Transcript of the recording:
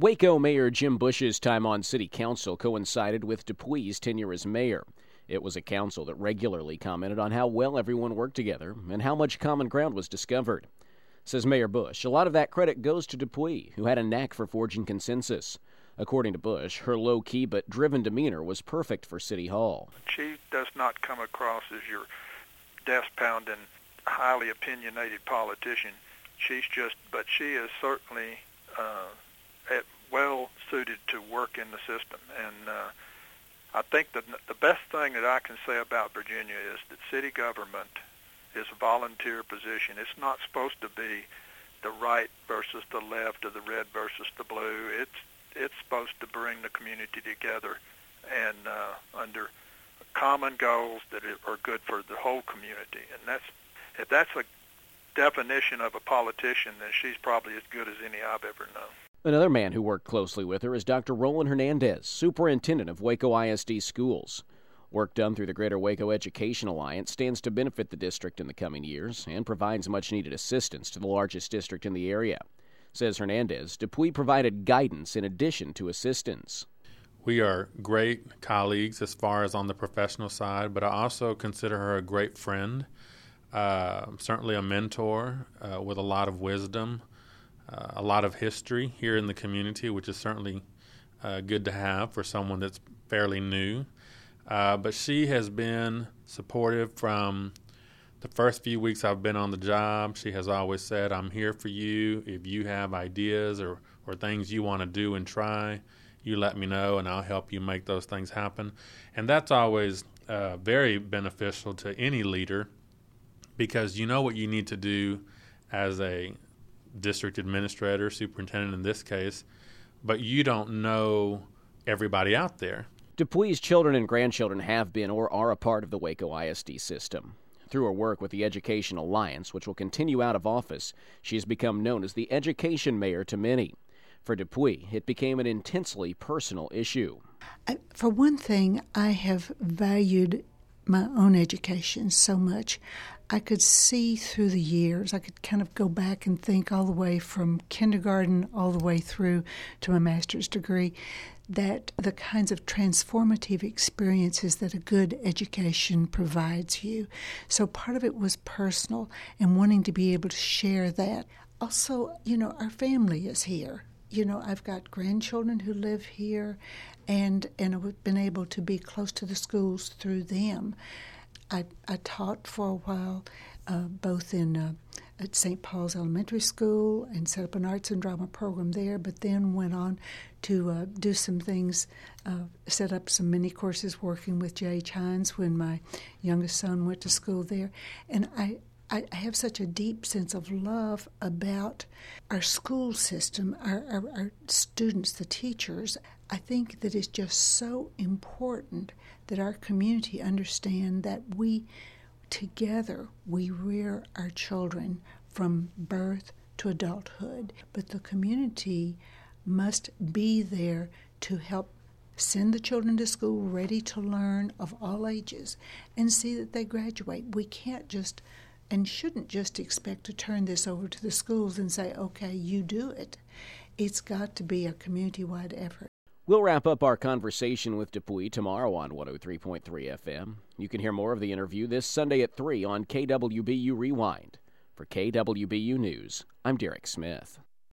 Waco Mayor Jim Bush's time on city council coincided with DuPuy's tenure as mayor. It was a council that regularly commented on how well everyone worked together and how much common ground was discovered. Says Mayor Bush, a lot of that credit goes to DuPuy, who had a knack for forging consensus. According to Bush, her low key but driven demeanor was perfect for City Hall. She does not come across as your desk pounding, highly opinionated politician. She's just, but she is certainly uh, to work in the system. And uh, I think that the best thing that I can say about Virginia is that city government is a volunteer position. It's not supposed to be the right versus the left or the red versus the blue. It's it's supposed to bring the community together and uh, under common goals that are good for the whole community. And that's if that's a definition of a politician, then she's probably as good as any I've ever known. Another man who worked closely with her is Dr. Roland Hernandez, superintendent of Waco ISD schools. Work done through the Greater Waco Education Alliance stands to benefit the district in the coming years and provides much needed assistance to the largest district in the area. Says Hernandez, DuPuy provided guidance in addition to assistance. We are great colleagues as far as on the professional side, but I also consider her a great friend, uh, certainly a mentor uh, with a lot of wisdom uh, a lot of history here in the community, which is certainly uh, good to have for someone that's fairly new. Uh, but she has been supportive from the first few weeks I've been on the job. She has always said, I'm here for you. If you have ideas or, or things you want to do and try, you let me know and I'll help you make those things happen. And that's always uh, very beneficial to any leader because you know what you need to do as a district administrator, superintendent in this case, but you don't know everybody out there. DuPuy's children and grandchildren have been or are a part of the Waco ISD system. Through her work with the Education Alliance, which will continue out of office, she has become known as the education mayor to many. For DuPuy, it became an intensely personal issue. For one thing, I have valued my own education so much. I could see through the years, I could kind of go back and think all the way from kindergarten all the way through to my master's degree, that the kinds of transformative experiences that a good education provides you. So part of it was personal and wanting to be able to share that. Also, you know, our family is here. You know, I've got grandchildren who live here, and and I've been able to be close to the schools through them. I, I taught for a while, uh, both in uh, at St. Paul's Elementary School and set up an arts and drama program there, but then went on to uh, do some things, uh, set up some mini courses working with J.H. Hines when my youngest son went to school there. And I, I have such a deep sense of love about our school system, our, our, our, students, the teachers. I think that it's just so important that our community understand that we together we rear our children from birth to adulthood. But the community must be there to help send the children to school ready to learn of all ages and see that they graduate. We can't just and shouldn't just expect to turn this over to the schools and say, okay, you do it. It's got to be a community wide effort. We'll wrap up our conversation with DuPuy tomorrow on 103.3 FM. You can hear more of the interview this Sunday at 3 on KWBU Rewind. For KWBU News, I'm Derek Smith.